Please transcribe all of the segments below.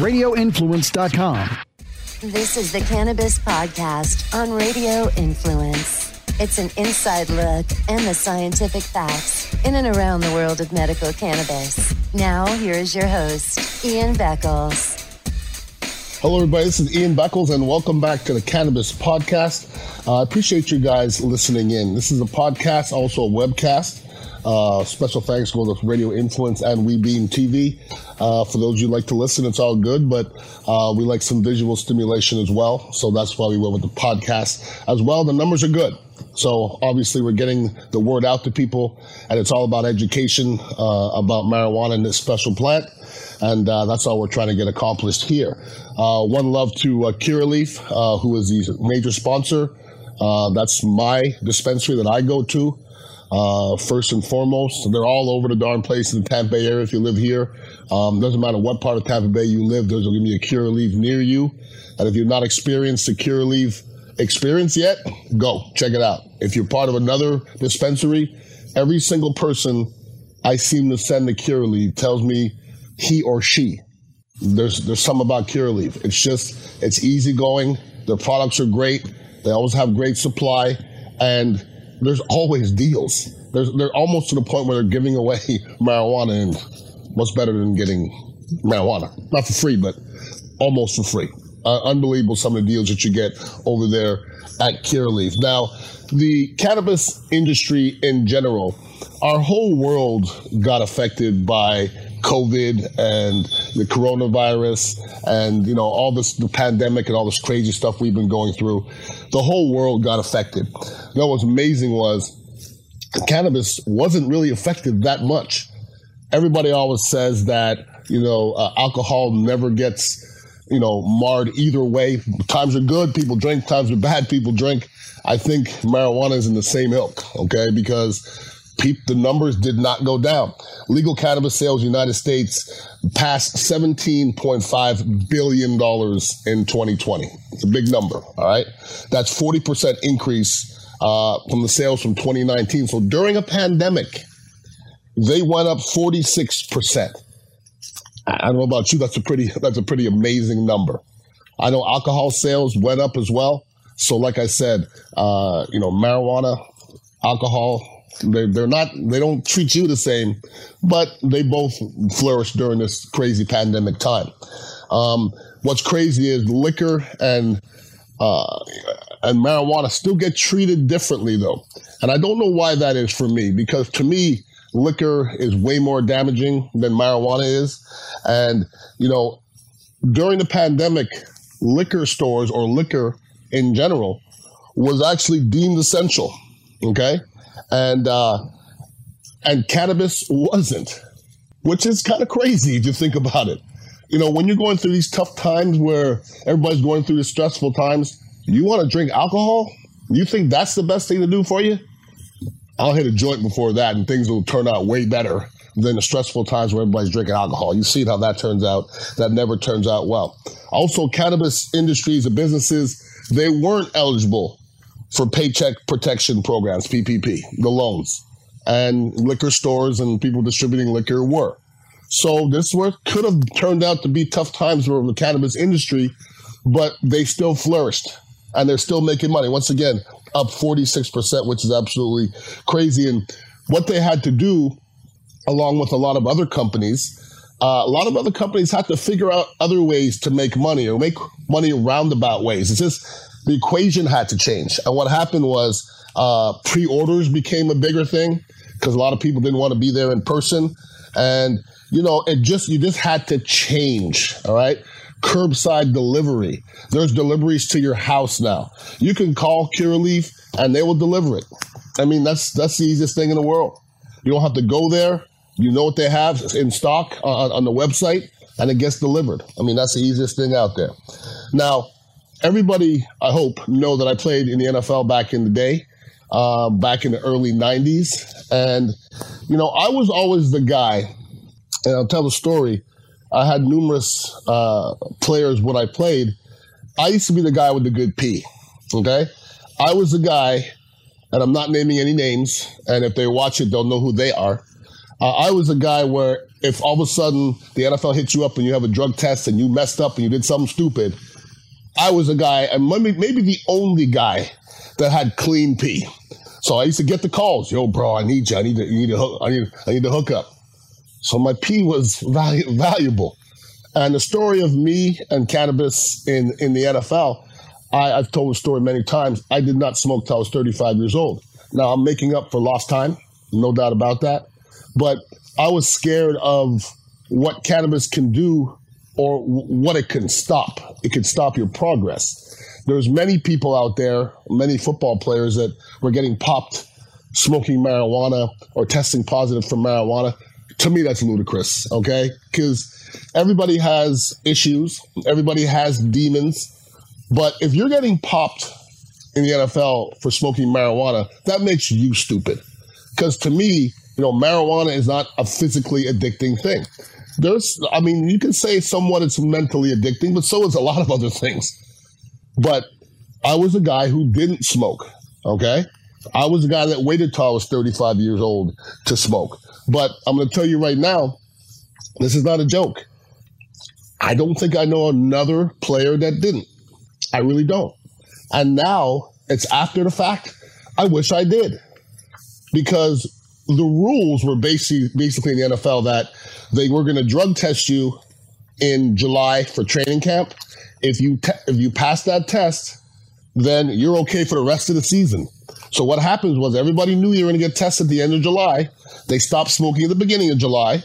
radioinfluence.com. This is the Cannabis Podcast on Radio Influence. It's an inside look and the scientific facts in and around the world of medical cannabis. Now, here is your host, Ian Beckles. Hello, everybody. This is Ian Beckles, and welcome back to the Cannabis Podcast. Uh, I appreciate you guys listening in. This is a podcast, also a webcast. Uh, special thanks goes to Radio Influence and We Beam TV. Uh, for those you like to listen, it's all good, but uh, we like some visual stimulation as well. So that's why we went with the podcast as well. The numbers are good. So obviously, we're getting the word out to people, and it's all about education uh, about marijuana and this special plant. And uh, that's all we're trying to get accomplished here. Uh, one love to uh, Curaleaf, uh, who is the major sponsor. Uh, that's my dispensary that I go to. Uh, first and foremost, they're all over the darn place in the Tampa Bay area. If you live here, um, doesn't matter what part of Tampa Bay you live, there's going to be a Curaleaf near you. And if you've not experienced the Leave experience yet, go check it out. If you're part of another dispensary, every single person I seem to send to Leave tells me he or she. There's there's some about Curaleaf. It's just it's easygoing. Their products are great. They always have great supply, and there's always deals. There's, they're almost to the point where they're giving away marijuana, and what's better than getting marijuana? Not for free, but almost for free. Uh, unbelievable some of the deals that you get over there at Curaleaf. Now, the cannabis industry in general, our whole world got affected by COVID and the coronavirus and you know all this the pandemic and all this crazy stuff we've been going through. The whole world got affected. You know what's amazing was cannabis wasn't really affected that much. Everybody always says that you know uh, alcohol never gets you know marred either way. Times are good, people drink. Times are bad, people drink. I think marijuana is in the same ilk, okay? Because the numbers did not go down. Legal cannabis sales United States passed $17.5 billion in 2020. It's a big number, all right? That's 40% increase uh, from the sales from 2019. So during a pandemic, they went up 46%. I don't know about you, that's a pretty that's a pretty amazing number. I know alcohol sales went up as well. So like I said, uh, you know, marijuana, alcohol, they, they're not, they don't treat you the same, but they both flourish during this crazy pandemic time. Um, what's crazy is liquor and, uh, and marijuana still get treated differently though. And I don't know why that is for me, because to me, liquor is way more damaging than marijuana is. And, you know, during the pandemic, liquor stores or liquor in general was actually deemed essential. Okay and uh, and cannabis wasn't, which is kind of crazy if you think about it. You know, when you're going through these tough times where everybody's going through the stressful times, you want to drink alcohol? You think that's the best thing to do for you? I'll hit a joint before that, and things will turn out way better than the stressful times where everybody's drinking alcohol. You see how that turns out. That never turns out well. Also, cannabis industries and businesses, they weren't eligible for paycheck protection programs, PPP, the loans, and liquor stores and people distributing liquor were. So this work could have turned out to be tough times for the cannabis industry, but they still flourished and they're still making money. Once again, up 46%, which is absolutely crazy. And what they had to do, along with a lot of other companies, uh, a lot of other companies had to figure out other ways to make money or make money roundabout ways. It's just the equation had to change. And what happened was uh, pre-orders became a bigger thing because a lot of people didn't want to be there in person, and you know, it just you just had to change. All right. Curbside delivery. There's deliveries to your house now. You can call Curaleaf and they will deliver it. I mean, that's that's the easiest thing in the world. You don't have to go there. You know what they have in stock on, on the website, and it gets delivered. I mean, that's the easiest thing out there. Now, everybody, I hope, know that I played in the NFL back in the day, uh, back in the early 90s. And, you know, I was always the guy, and I'll tell the story. I had numerous uh, players when I played. I used to be the guy with the good pee, okay? I was the guy, and I'm not naming any names, and if they watch it, they'll know who they are. Uh, I was the guy where if all of a sudden the NFL hits you up and you have a drug test and you messed up and you did something stupid, I was a guy, and maybe, maybe the only guy that had clean pee. So I used to get the calls, yo, bro, I need you. I need to, need to hook, I need, I need to hook up. So my pee was valu- valuable. And the story of me and cannabis in, in the NFL, I, I've told the story many times. I did not smoke till I was 35 years old. Now I'm making up for lost time, no doubt about that. But I was scared of what cannabis can do or what it can stop. It can stop your progress. There's many people out there, many football players that were getting popped smoking marijuana or testing positive for marijuana. To me, that's ludicrous, okay? Because everybody has issues, everybody has demons. But if you're getting popped in the NFL for smoking marijuana, that makes you stupid. Because to me, you know, marijuana is not a physically addicting thing. There's, I mean, you can say somewhat it's mentally addicting, but so is a lot of other things. But I was a guy who didn't smoke, okay? I was a guy that waited till I was 35 years old to smoke. But I'm going to tell you right now, this is not a joke. I don't think I know another player that didn't. I really don't. And now it's after the fact. I wish I did because the rules were basically basically in the NFL that they were going to drug test you in July for training camp. If you te- if you pass that test, then you're okay for the rest of the season. So what happens was everybody knew you were going to get tested at the end of July. They stopped smoking at the beginning of July,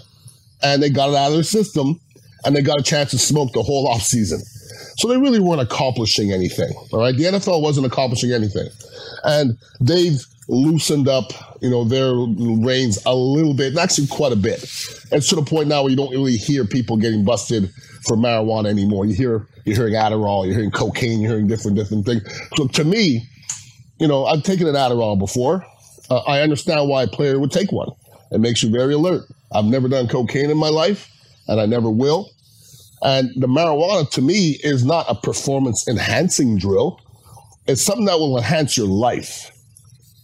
and they got it out of their system, and they got a chance to smoke the whole off season. So they really weren't accomplishing anything. All right, the NFL wasn't accomplishing anything, and they've loosened up, you know, their reins a little bit, actually quite a bit. It's to the point now where you don't really hear people getting busted for marijuana anymore. You hear you're hearing Adderall, you're hearing cocaine, you're hearing different different things. So to me, you know, I've taken an Adderall before. Uh, I understand why a player would take one. It makes you very alert. I've never done cocaine in my life, and I never will. And the marijuana to me is not a performance enhancing drill. It's something that will enhance your life.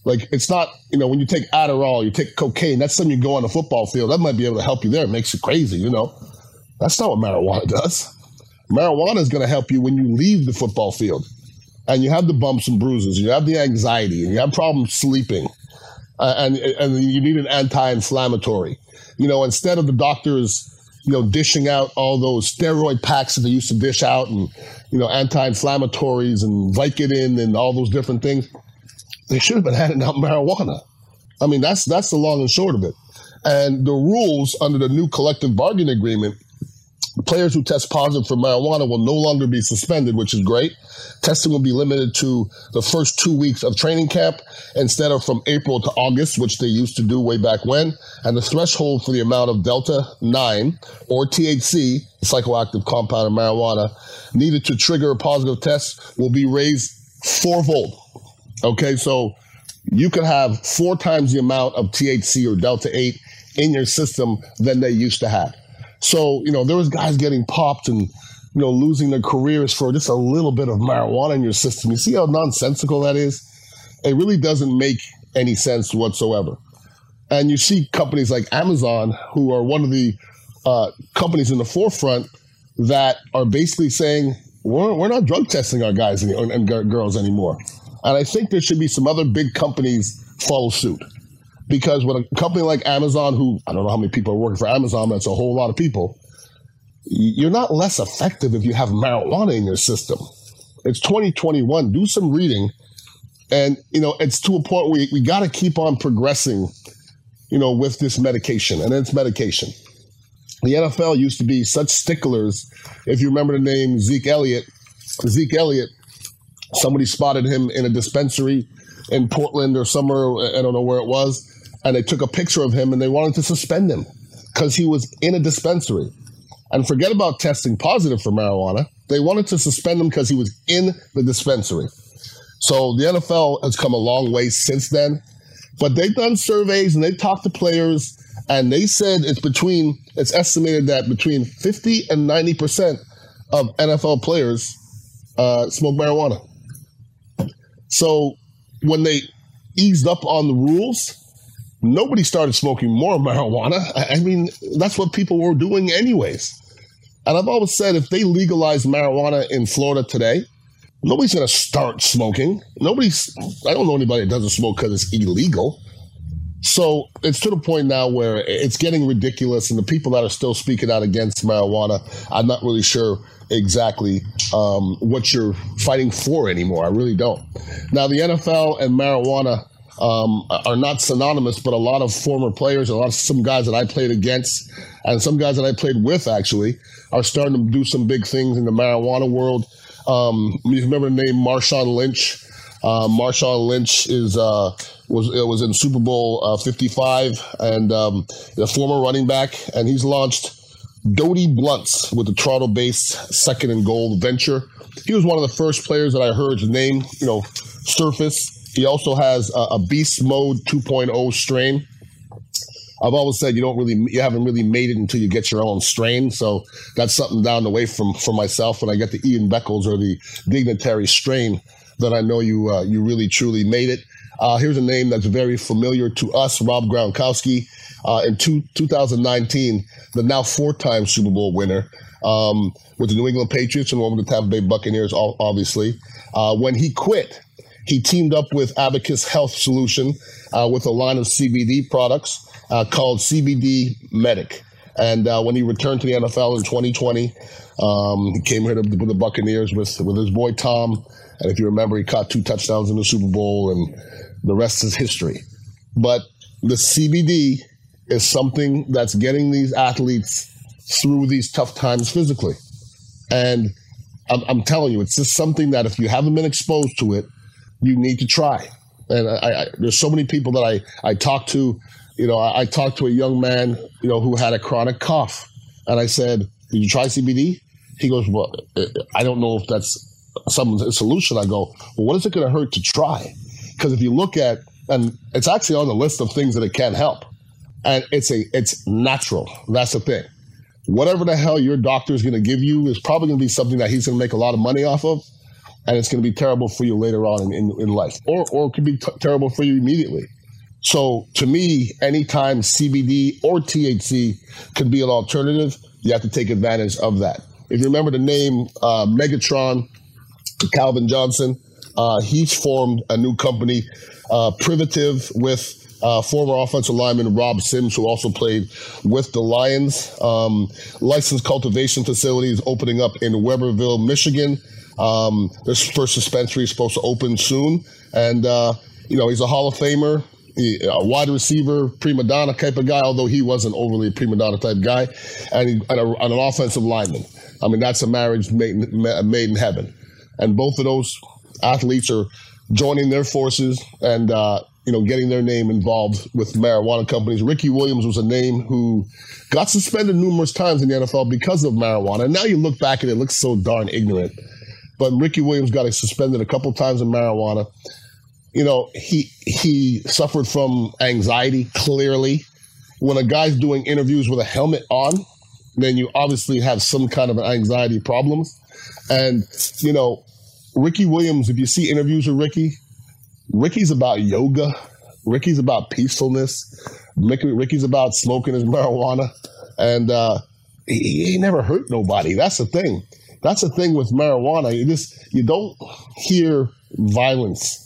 Like it's not, you know, when you take Adderall, you take cocaine, that's something you go on the football field. That might be able to help you there. It makes you crazy, you know. That's not what marijuana does. Marijuana is going to help you when you leave the football field and you have the bumps and bruises, you have the anxiety, and you have problems sleeping, uh, and and you need an anti-inflammatory. You know, instead of the doctors, you know, dishing out all those steroid packs that they used to dish out, and you know, anti-inflammatories and Vicodin and all those different things, they should have been handing out marijuana. I mean, that's that's the long and short of it. And the rules under the new collective bargaining agreement Players who test positive for marijuana will no longer be suspended, which is great. Testing will be limited to the first two weeks of training camp instead of from April to August, which they used to do way back when. And the threshold for the amount of Delta 9 or THC, the psychoactive compound in marijuana, needed to trigger a positive test will be raised fourfold. Okay, so you could have four times the amount of THC or Delta 8 in your system than they used to have. So, you know, there was guys getting popped and, you know, losing their careers for just a little bit of marijuana in your system. You see how nonsensical that is? It really doesn't make any sense whatsoever. And you see companies like Amazon, who are one of the uh, companies in the forefront that are basically saying, we're, we're not drug testing our guys and, and girls anymore. And I think there should be some other big companies follow suit because when a company like Amazon, who I don't know how many people are working for Amazon, that's a whole lot of people, you're not less effective if you have marijuana in your system. It's 2021. Do some reading. And, you know, it's to a point where we, we got to keep on progressing, you know, with this medication. And it's medication. The NFL used to be such sticklers. If you remember the name Zeke Elliott, Zeke Elliott, somebody spotted him in a dispensary in Portland or somewhere, I don't know where it was and they took a picture of him and they wanted to suspend him because he was in a dispensary. And forget about testing positive for marijuana. They wanted to suspend him because he was in the dispensary. So the NFL has come a long way since then. But they've done surveys and they've talked to players, and they said it's between, it's estimated that between 50 and 90% of NFL players uh, smoke marijuana. So when they eased up on the rules, nobody started smoking more marijuana. I mean, that's what people were doing anyways. And I've always said if they legalize marijuana in Florida today, nobody's going to start smoking. Nobody's, I don't know anybody that doesn't smoke because it's illegal. So it's to the point now where it's getting ridiculous, and the people that are still speaking out against marijuana, I'm not really sure exactly um, what you're fighting for anymore. I really don't. Now, the NFL and marijuana um, are not synonymous, but a lot of former players, a lot of some guys that I played against, and some guys that I played with actually, are starting to do some big things in the marijuana world. Um, you remember the name Marshawn Lynch? Uh, Marshawn Lynch is uh, was was in Super Bowl uh, 55 and um, the former running back, and he's launched Doty Blunts with the Toronto-based Second and Gold venture. He was one of the first players that I heard his name, you know, surface. He also has a, a Beast Mode 2.0 strain. I've always said you don't really, you haven't really made it until you get your own strain. So that's something down the way from from myself when I get the Ian Beckles or the Dignitary strain that I know you uh, you really truly made it. Uh, here's a name that's very familiar to us, Rob Gronkowski. Uh, in two, 2019, the now four-time Super Bowl winner um, with the New England Patriots and one with the Tampa Bay Buccaneers, obviously. Uh, when he quit, he teamed up with Abacus Health Solution uh, with a line of CBD products uh, called CBD Medic. And uh, when he returned to the NFL in 2020, um, he came here to, with the Buccaneers with, with his boy Tom. And if you remember, he caught two touchdowns in the Super Bowl, and the rest is history. But the CBD is something that's getting these athletes through these tough times physically. And I'm, I'm telling you, it's just something that if you haven't been exposed to it, you need to try. And I, I, there's so many people that I, I talk to. You know, I, I talked to a young man, you know, who had a chronic cough. And I said, Did you try CBD? He goes, Well, uh, uh, I don't know if that's some solution. I go, Well, what is it going to hurt to try? Because if you look at, and it's actually on the list of things that it can help, and it's a it's natural. That's the thing. Whatever the hell your doctor is going to give you is probably going to be something that he's going to make a lot of money off of and it's going to be terrible for you later on in, in, in life, or or it could be t- terrible for you immediately. So to me, anytime CBD or THC can be an alternative, you have to take advantage of that. If you remember the name uh, Megatron, Calvin Johnson, uh, he's formed a new company, uh, Primitiv, with uh, former offensive lineman Rob Sims, who also played with the Lions. Um, licensed cultivation facilities opening up in Webberville, Michigan. Um, this first dispensary is supposed to open soon, and uh, you know he's a Hall of Famer, a wide receiver, prima donna type of guy. Although he wasn't overly a prima donna type guy, and, he, and, a, and an offensive lineman. I mean, that's a marriage made, made in heaven, and both of those athletes are joining their forces and uh, you know getting their name involved with marijuana companies. Ricky Williams was a name who got suspended numerous times in the NFL because of marijuana. And now you look back and it looks so darn ignorant but Ricky Williams got suspended a couple times in marijuana. You know, he he suffered from anxiety clearly. When a guy's doing interviews with a helmet on, then you obviously have some kind of anxiety problems. And you know, Ricky Williams, if you see interviews with Ricky, Ricky's about yoga. Ricky's about peacefulness. Ricky's about smoking his marijuana, and uh, he, he never hurt nobody. That's the thing that's the thing with marijuana. You just you don't hear violence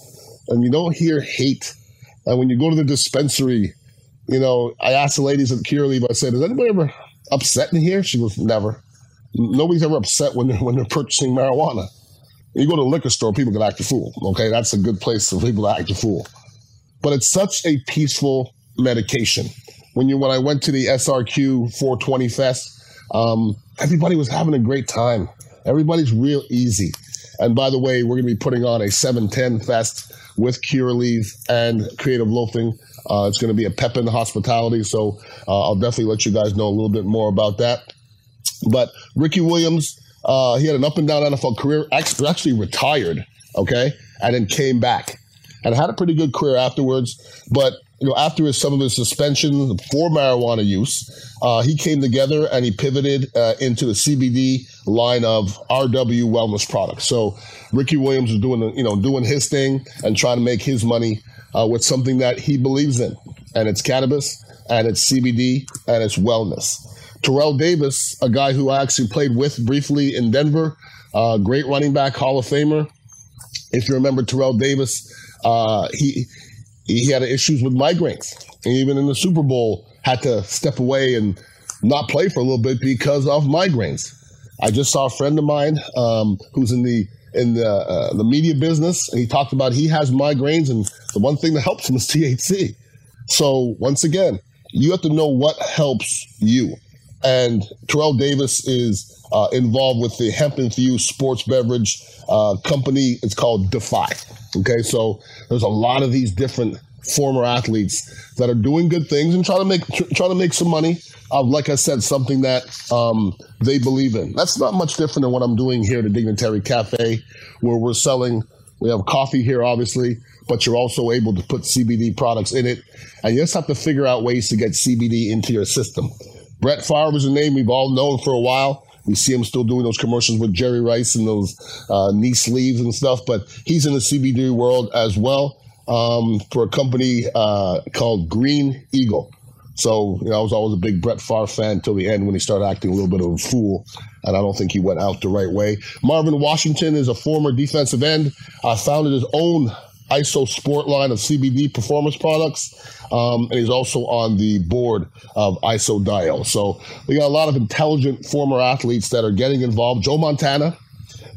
and you don't hear hate. And when you go to the dispensary, you know, I asked the ladies at Curaleaf, I said, "Is anybody ever upset in here?" She goes, "Never. Nobody's ever upset when they're when they're purchasing marijuana." You go to a liquor store, people can act a fool. Okay, that's a good place for people to act a fool. But it's such a peaceful medication. When you when I went to the SRQ 420 Fest, um, everybody was having a great time. Everybody's real easy. And by the way, we're going to be putting on a 710 fest with Curaleaf and Creative Loafing. Uh, it's going to be a Pepin hospitality. So uh, I'll definitely let you guys know a little bit more about that. But Ricky Williams, uh, he had an up and down NFL career, actually, retired, okay, and then came back and had a pretty good career afterwards. But you know, after his, some of his suspension for marijuana use, uh, he came together and he pivoted uh, into the CBD line of RW wellness products. So Ricky Williams is doing, you know, doing his thing and trying to make his money uh, with something that he believes in. and it's cannabis, and it's CBD, and it's wellness. Terrell Davis, a guy who I actually played with briefly in Denver, uh, great running back, Hall of Famer. If you remember Terrell Davis, uh, he he had issues with migraines, and even in the Super Bowl had to step away and not play for a little bit because of migraines. I just saw a friend of mine um, who's in the in the uh, the media business, and he talked about he has migraines, and the one thing that helps him is THC. So once again, you have to know what helps you. And Terrell Davis is uh, involved with the hemp infused sports beverage uh, company. It's called Defy. Okay, so there's a lot of these different former athletes that are doing good things and trying to make tr- trying to make some money. Uh, like I said, something that um, they believe in. That's not much different than what I'm doing here at the Dignitary Cafe, where we're selling. We have coffee here, obviously, but you're also able to put CBD products in it, and you just have to figure out ways to get CBD into your system. Brett Favre is a name we've all known for a while. We see him still doing those commercials with Jerry Rice and those uh, knee sleeves and stuff, but he's in the CBD world as well um, for a company uh, called Green Eagle. So, you know, I was always a big Brett Favre fan until the end when he started acting a little bit of a fool, and I don't think he went out the right way. Marvin Washington is a former defensive end, uh, founded his own ISO Sport line of CBD performance products, um, and he's also on the board of Isodiol. So we got a lot of intelligent former athletes that are getting involved. Joe Montana,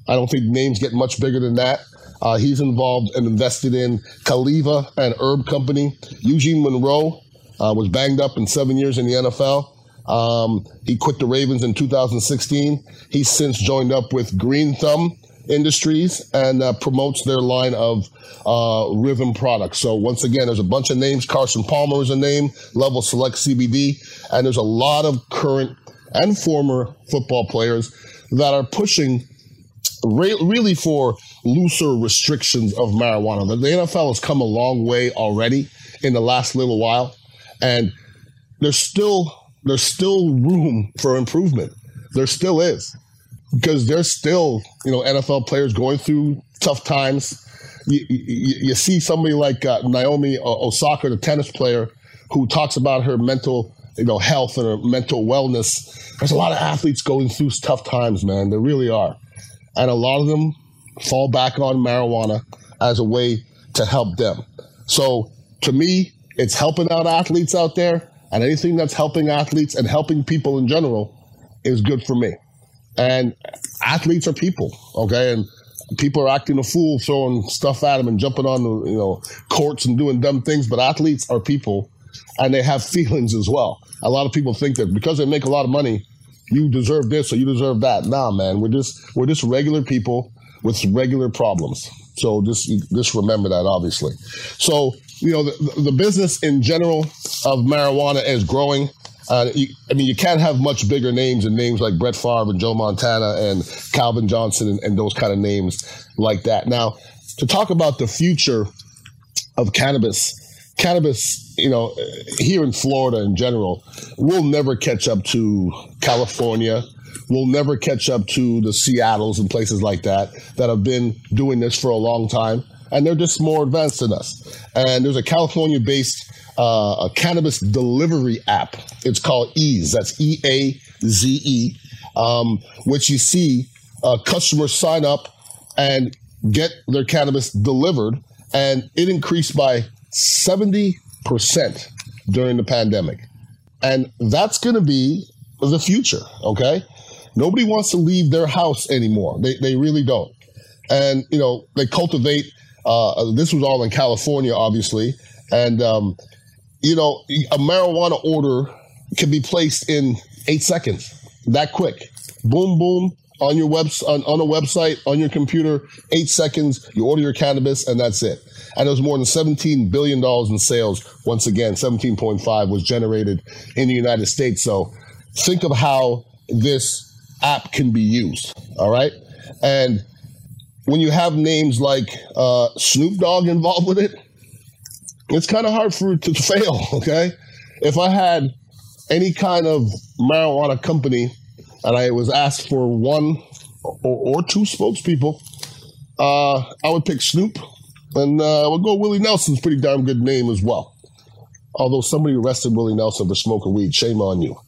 I don't think names get much bigger than that. Uh, he's involved and invested in Caliva and Herb Company. Eugene Monroe uh, was banged up in seven years in the NFL. Um, he quit the Ravens in 2016. He's since joined up with Green Thumb Industries and uh, promotes their line of uh, Rythm products. So once again, there's a bunch of names. Carson Palmer is a name. Level Select CBD, and there's a lot of current and former football players that are pushing re- really for looser restrictions of marijuana. The, the NFL has come a long way already in the last little while, and there's still there's still room for improvement. There still is because there's still you know NFL players going through tough times. You, you, you see somebody like uh, Naomi Osaka, the tennis player, who talks about her mental you know health and her mental wellness. There's a lot of athletes going through tough times, man. There really are and a lot of them fall back on marijuana as a way to help them. So to me, it's helping out athletes out there, and anything that's helping athletes and helping people in general is good for me. And athletes are people, okay? And people are acting a fool, throwing stuff at them and jumping on the you know courts and doing dumb things. But athletes are people, and they have feelings as well. A lot of people think that because they make a lot of money, you deserve this or you deserve that. Nah, man, we're just we're just regular people with regular problems. So just just remember that, obviously. So you know the, the business in general of marijuana is growing. Uh, you, I mean, you can't have much bigger names and names like Brett Favre and Joe Montana and Calvin Johnson and, and those kind of names like that. Now, to talk about the future of cannabis cannabis, you know, here in Florida in general, will never catch up to California. We'll never catch up to the Seattles and places like that that have been doing this for a long time. And they're just more advanced than us. And there's a California based uh, a cannabis delivery app. It's called Eaze. That's E A Z E, um, which you see uh, customers sign up and get their cannabis delivered. And it increased by 70% during the pandemic. And that's going to be the future, okay? Nobody wants to leave their house anymore. They, they really don't. And, you know, they cultivate, uh, this was all in California, obviously. And, um, you know, a marijuana order can be placed in eight seconds, that quick. Boom, boom, on your web on, on a website on your computer eight seconds you order your cannabis and that's it. And it was more than 17 billion dollars in sales. Once again 17.5 was generated in the united states. So think of how this app can be used all right? And when you have names like uh, snoop dogg involved with it it's kind of hard for it to fail okay if i had any kind of marijuana company and I was asked for one or, or two spokespeople, uh, I would pick Snoop, and uh, I would go Willie Nelson's pretty darn good name as well. Although somebody arrested Willie Nelson for smoking weed, shame on you.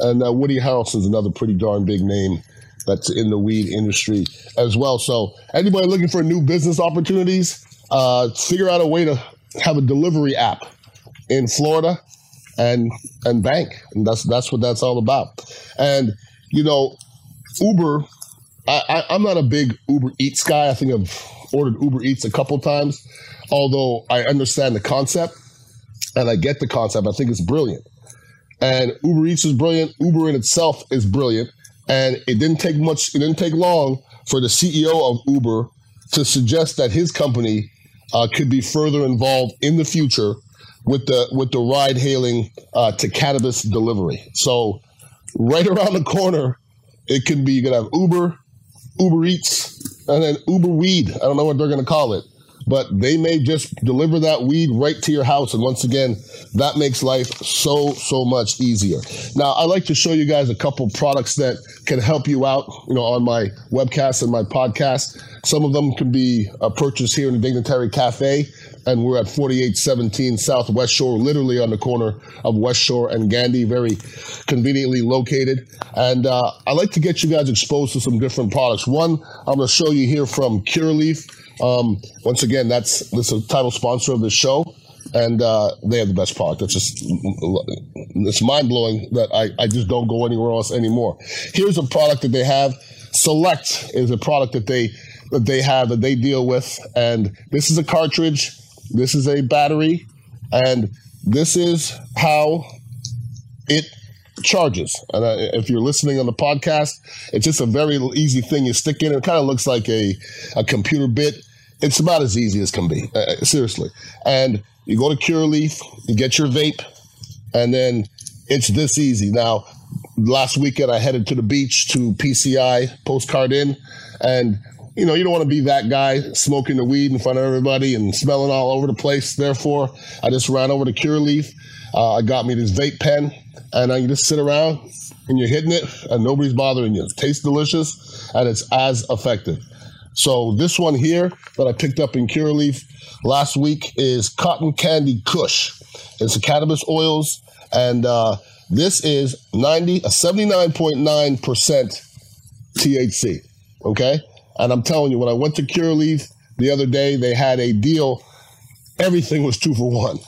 And uh, Woody Harrelson's another pretty darn big name that's in the weed industry as well. So anybody looking for new business opportunities, uh, figure out a way to have a delivery app in Florida and and bank. And that's that's what that's all about. And you know, Uber, I, I, am not a big Uber Eats guy. I think I've ordered Uber Eats a couple times, although I understand the concept and I get the concept. I think it's brilliant. And Uber Eats is brilliant. Uber in itself is brilliant. And it didn't take much, it didn't take long for the CEO of Uber to suggest that his company uh, could be further involved in the future with the with the ride hailing uh, to cannabis delivery. So right around the corner, it can be you can have Uber, Uber Eats, and then Uber Weed. I don't know what they're to call it but they may just deliver that weed right to your house. And once again, that makes life so, so much easier. Now, I like to show you guys a couple products that can help you out, you know, on my webcast and my podcast. Some of them can be uh, purchased here in the Dignitary Cafe, and we're at 4817 Southwest Shore, literally on the corner of West Shore and Gandy, very conveniently located. And uh, I like to get you guys exposed to some different products. One, I'm going to show you here from Curaleaf. Um, once again, that's this title sponsor of the show, and uh, they have the best product. It's just it's mind blowing that I, I just don't go anywhere else anymore. Here's a product that they have. Select is a product that they that they have that they deal with, and this is a cartridge. This is a battery, and this is how it charges. And uh, if you're listening on the podcast, it's just a very easy thing you stick in. It kind of looks like a, a computer bit it's about as easy as can be, uh, uh, seriously. And you go to Curaleaf, you get your vape, and then it's this easy. Now, last weekend I headed to the beach to PCI, Postcard Inn, and you know, you don't want to be that guy smoking the weed in front of everybody and smelling all over the place. Therefore, I just ran over to Curaleaf. Uh, I got me this vape pen, and I just sit around and you're hitting it, and nobody's bothering you. It tastes delicious, and it's as effective. So this one here that I picked up in Curaleaf last week is Cotton Candy Kush. It's a cannabis oils, and uh, this is 90, a 79.9% THC. Okay? And I'm telling you, when I went to Curaleaf the other day, they had a deal. Everything was two for one.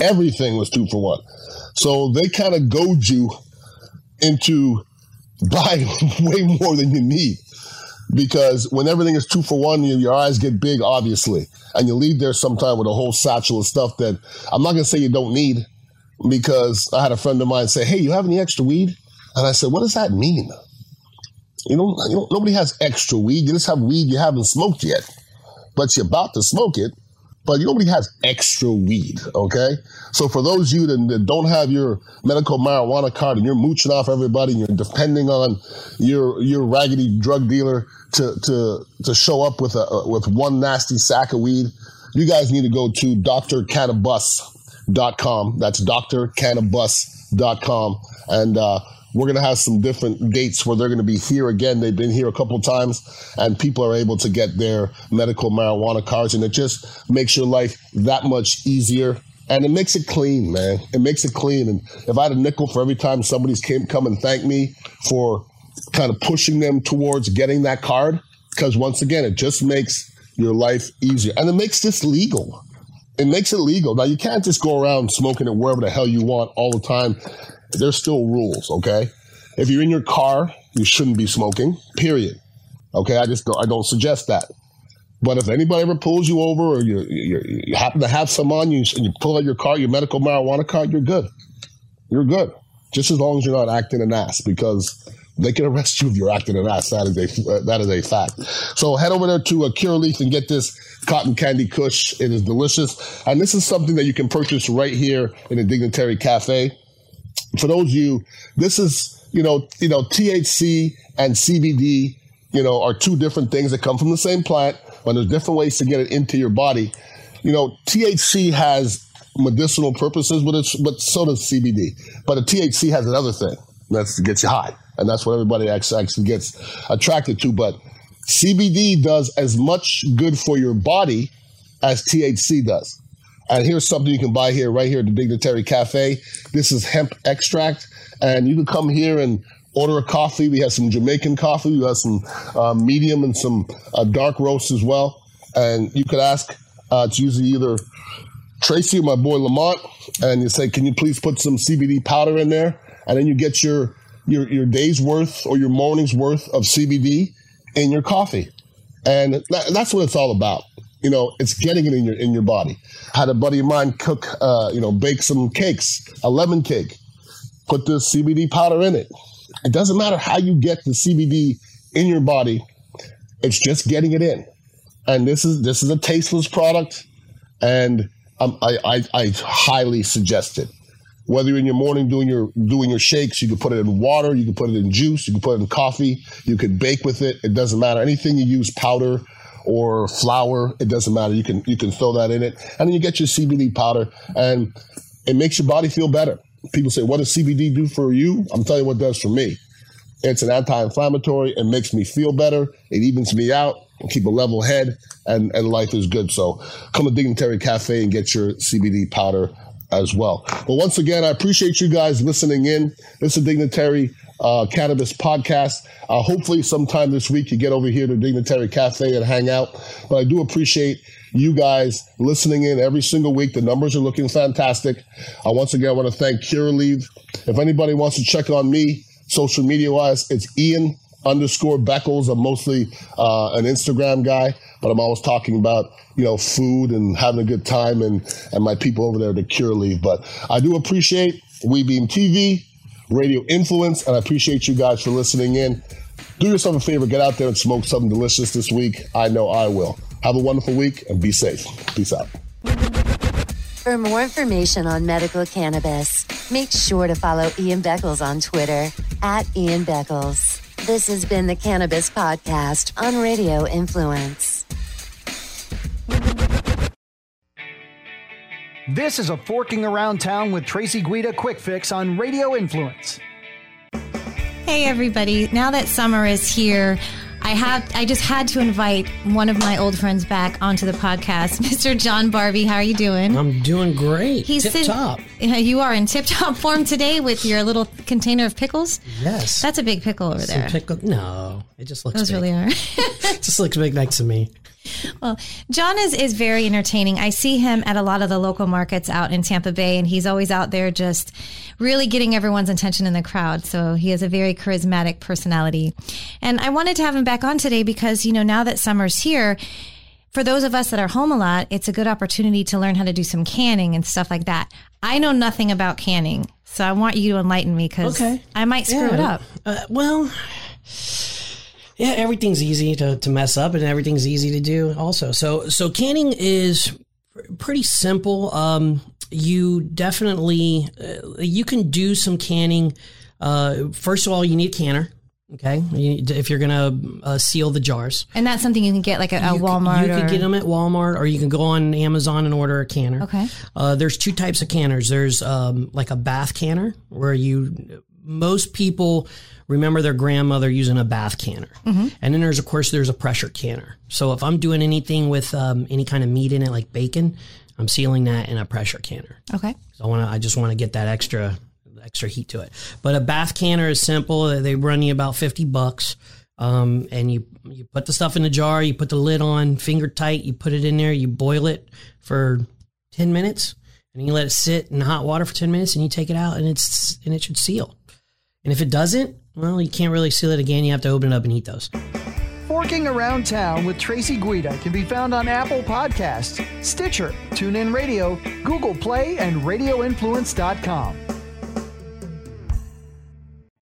Everything was two for one. So they kind of goad you into buying way more than you need because when everything is two for one, you, your eyes get big, obviously, and you leave there sometime with a whole satchel of stuff that I'm not going to say you don't need, because I had a friend of mine say, "Hey, you have any extra weed?" And I said, "What does that mean?" You know, you know, nobody has extra weed. You just have weed you haven't smoked yet, but you're about to smoke it but you nobody has extra weed, okay? So for those of you that, that, don't have your medical marijuana card and you're mooching off everybody and you're depending on your your raggedy drug dealer to to to show up with a with one nasty sack of weed, you guys need to go to drcannabis.com. That's drcannabis.com and uh we're going to have some different dates where they're going to be here again. They've been here a couple times, and people are able to get their medical marijuana cards, and it just makes your life that much easier. And it makes it clean, man. It makes it clean. And if I had a nickel for every time somebody's came come and thank me for kind of pushing them towards getting that card, because once again, it just makes your life easier, and it makes this legal it makes it legal. Now you can't just go around smoking it wherever the hell you want all the time there's still rules, okay? If you're in your car, you shouldn't be smoking, period. Okay, I just don't, I don't suggest that. But if anybody ever pulls you over or you, you, you happen to have some on you and you pull out your car, your medical marijuana card, you're good. You're good. Just as long as you're not acting an ass because they can arrest you if you're acting an ass. That is a, that is a fact. So head over there to a Curaleaf and get this cotton candy kush. It is delicious. And this is something that you can purchase right here in the Dignitary Cafe for those of you, this is, you know, you know, THC and CBD, you know, are two different things that come from the same plant, but there's different ways to get it into your body. You know, THC has medicinal purposes, but it's but so does CBD. But the THC has another thing that's to get you high, and that's what everybody actually gets attracted to. But CBD does as much good for your body as THC does. And here's something you can buy here, right here at the Dignitary Cafe. This is hemp extract, and you can come here and order a coffee. We have some Jamaican coffee. We have some uh, medium and some uh, dark roast as well. And you could ask uh, to use either Tracy or my boy Lamont, and you say, "Can you please put some CBD powder in there?" And then you get your your your day's worth or your morning's worth of CBD in your coffee, and that, that's what it's all about. You know, it's getting it in your in your body. Had a buddy of mine cook, uh, you know, bake some cakes, a lemon cake, put the CBD powder in it. It doesn't matter how you get the CBD in your body; it's just getting it in. And this is this is a tasteless product, and um, I, I I highly suggest it whether you're in your morning doing your doing your shakes, you can put it in water, you can put it in juice, you can put it in coffee, you can bake with it. It doesn't matter. Anything you use powder or flour, it doesn't matter. You can you can throw that in it, and then you get your CBD powder, and it makes your body feel better. People say, "What does CBD do for you?" I'm telling you what it does for me. It's an anti-inflammatory. It makes me feel better. It evens me out. Keep a level head, and, and life is good. So come to Dignitary Cafe and get your CBD powder as well. But once again, I appreciate you guys listening in. This is Dignitary uh, Cannabis Podcast. Uh, hopefully, sometime this week you get over here to Dignitary Cafe and hang out. But I do appreciate you guys listening in every single week. The numbers are looking fantastic. Uh, once again, I want to thank Curaleaf. If anybody wants to check on me, social media wise, it's Ian underscore Beckles. I'm mostly uh, an Instagram guy, but I'm always talking about you know food and having a good time and and my people over there, at the Curaleaf. But I do appreciate WeBeam TV, Radio Influence, and I appreciate you guys for listening in. Do yourself a favor, get out there and smoke something delicious this week. I know I will. Have a wonderful week and be safe. Peace out. For more information on medical cannabis, make sure to follow Ian Beckles on Twitter at Ian Beckles. This has been the Cannabis Podcast on Radio Influence. This is a Forking Around Town with Tracy Guida Quick Fix on Radio Influence. Hey everybody, now that summer is here, I have I just had to invite one of my old friends back onto the podcast, Mr. John Barbie. How are you doing? I'm doing great. He's tip sit- top. Yeah, you are in tip top form today with your little container of pickles. Yes. That's a big pickle over Some there. pickle. No, it just looks Those big. really are. It just looks big next to me. Well, John is, is very entertaining. I see him at a lot of the local markets out in Tampa Bay, and he's always out there just really getting everyone's attention in the crowd. So he has a very charismatic personality. And I wanted to have him back on today because, you know, now that summer's here, for those of us that are home a lot, it's a good opportunity to learn how to do some canning and stuff like that. I know nothing about canning, so I want you to enlighten me because Okay. I might screw it up. Uh, well, yeah, everything's easy to, to mess up and everything's easy to do also. So, so canning is pretty simple. Um, you definitely, uh, you can do some canning. Uh, first of all, you need a canner. Okay. You, if you're going to uh, seal the jars. And that's something you can get like at Walmart. You or, could get them at Walmart, or you can go on Amazon and order a canner. Okay. Uh, there's two types of canners. There's um, like a bath canner, where you most people remember their grandmother using a bath canner, Mm-hmm. and then there's of course there's a pressure canner. So if I'm doing anything with um, any kind of meat in it, like bacon, I'm sealing that in a pressure canner. Okay. So I want to. I just want to get that extra extra heat to it. But a bath canner is simple. They run you about fifty bucks. Um, and you you put the stuff in the jar. You put the lid on, finger tight. You put it in there. You boil it for ten minutes, and you let it sit in hot water for ten minutes, and you take it out, and it's and it should seal. And if it doesn't, well, you can't really seal it again. You have to open it up and eat those. Forking Around Town with Tracy Guida can be found on Apple Podcasts, Stitcher, TuneIn Radio, Google Play, and RadioInfluence.com.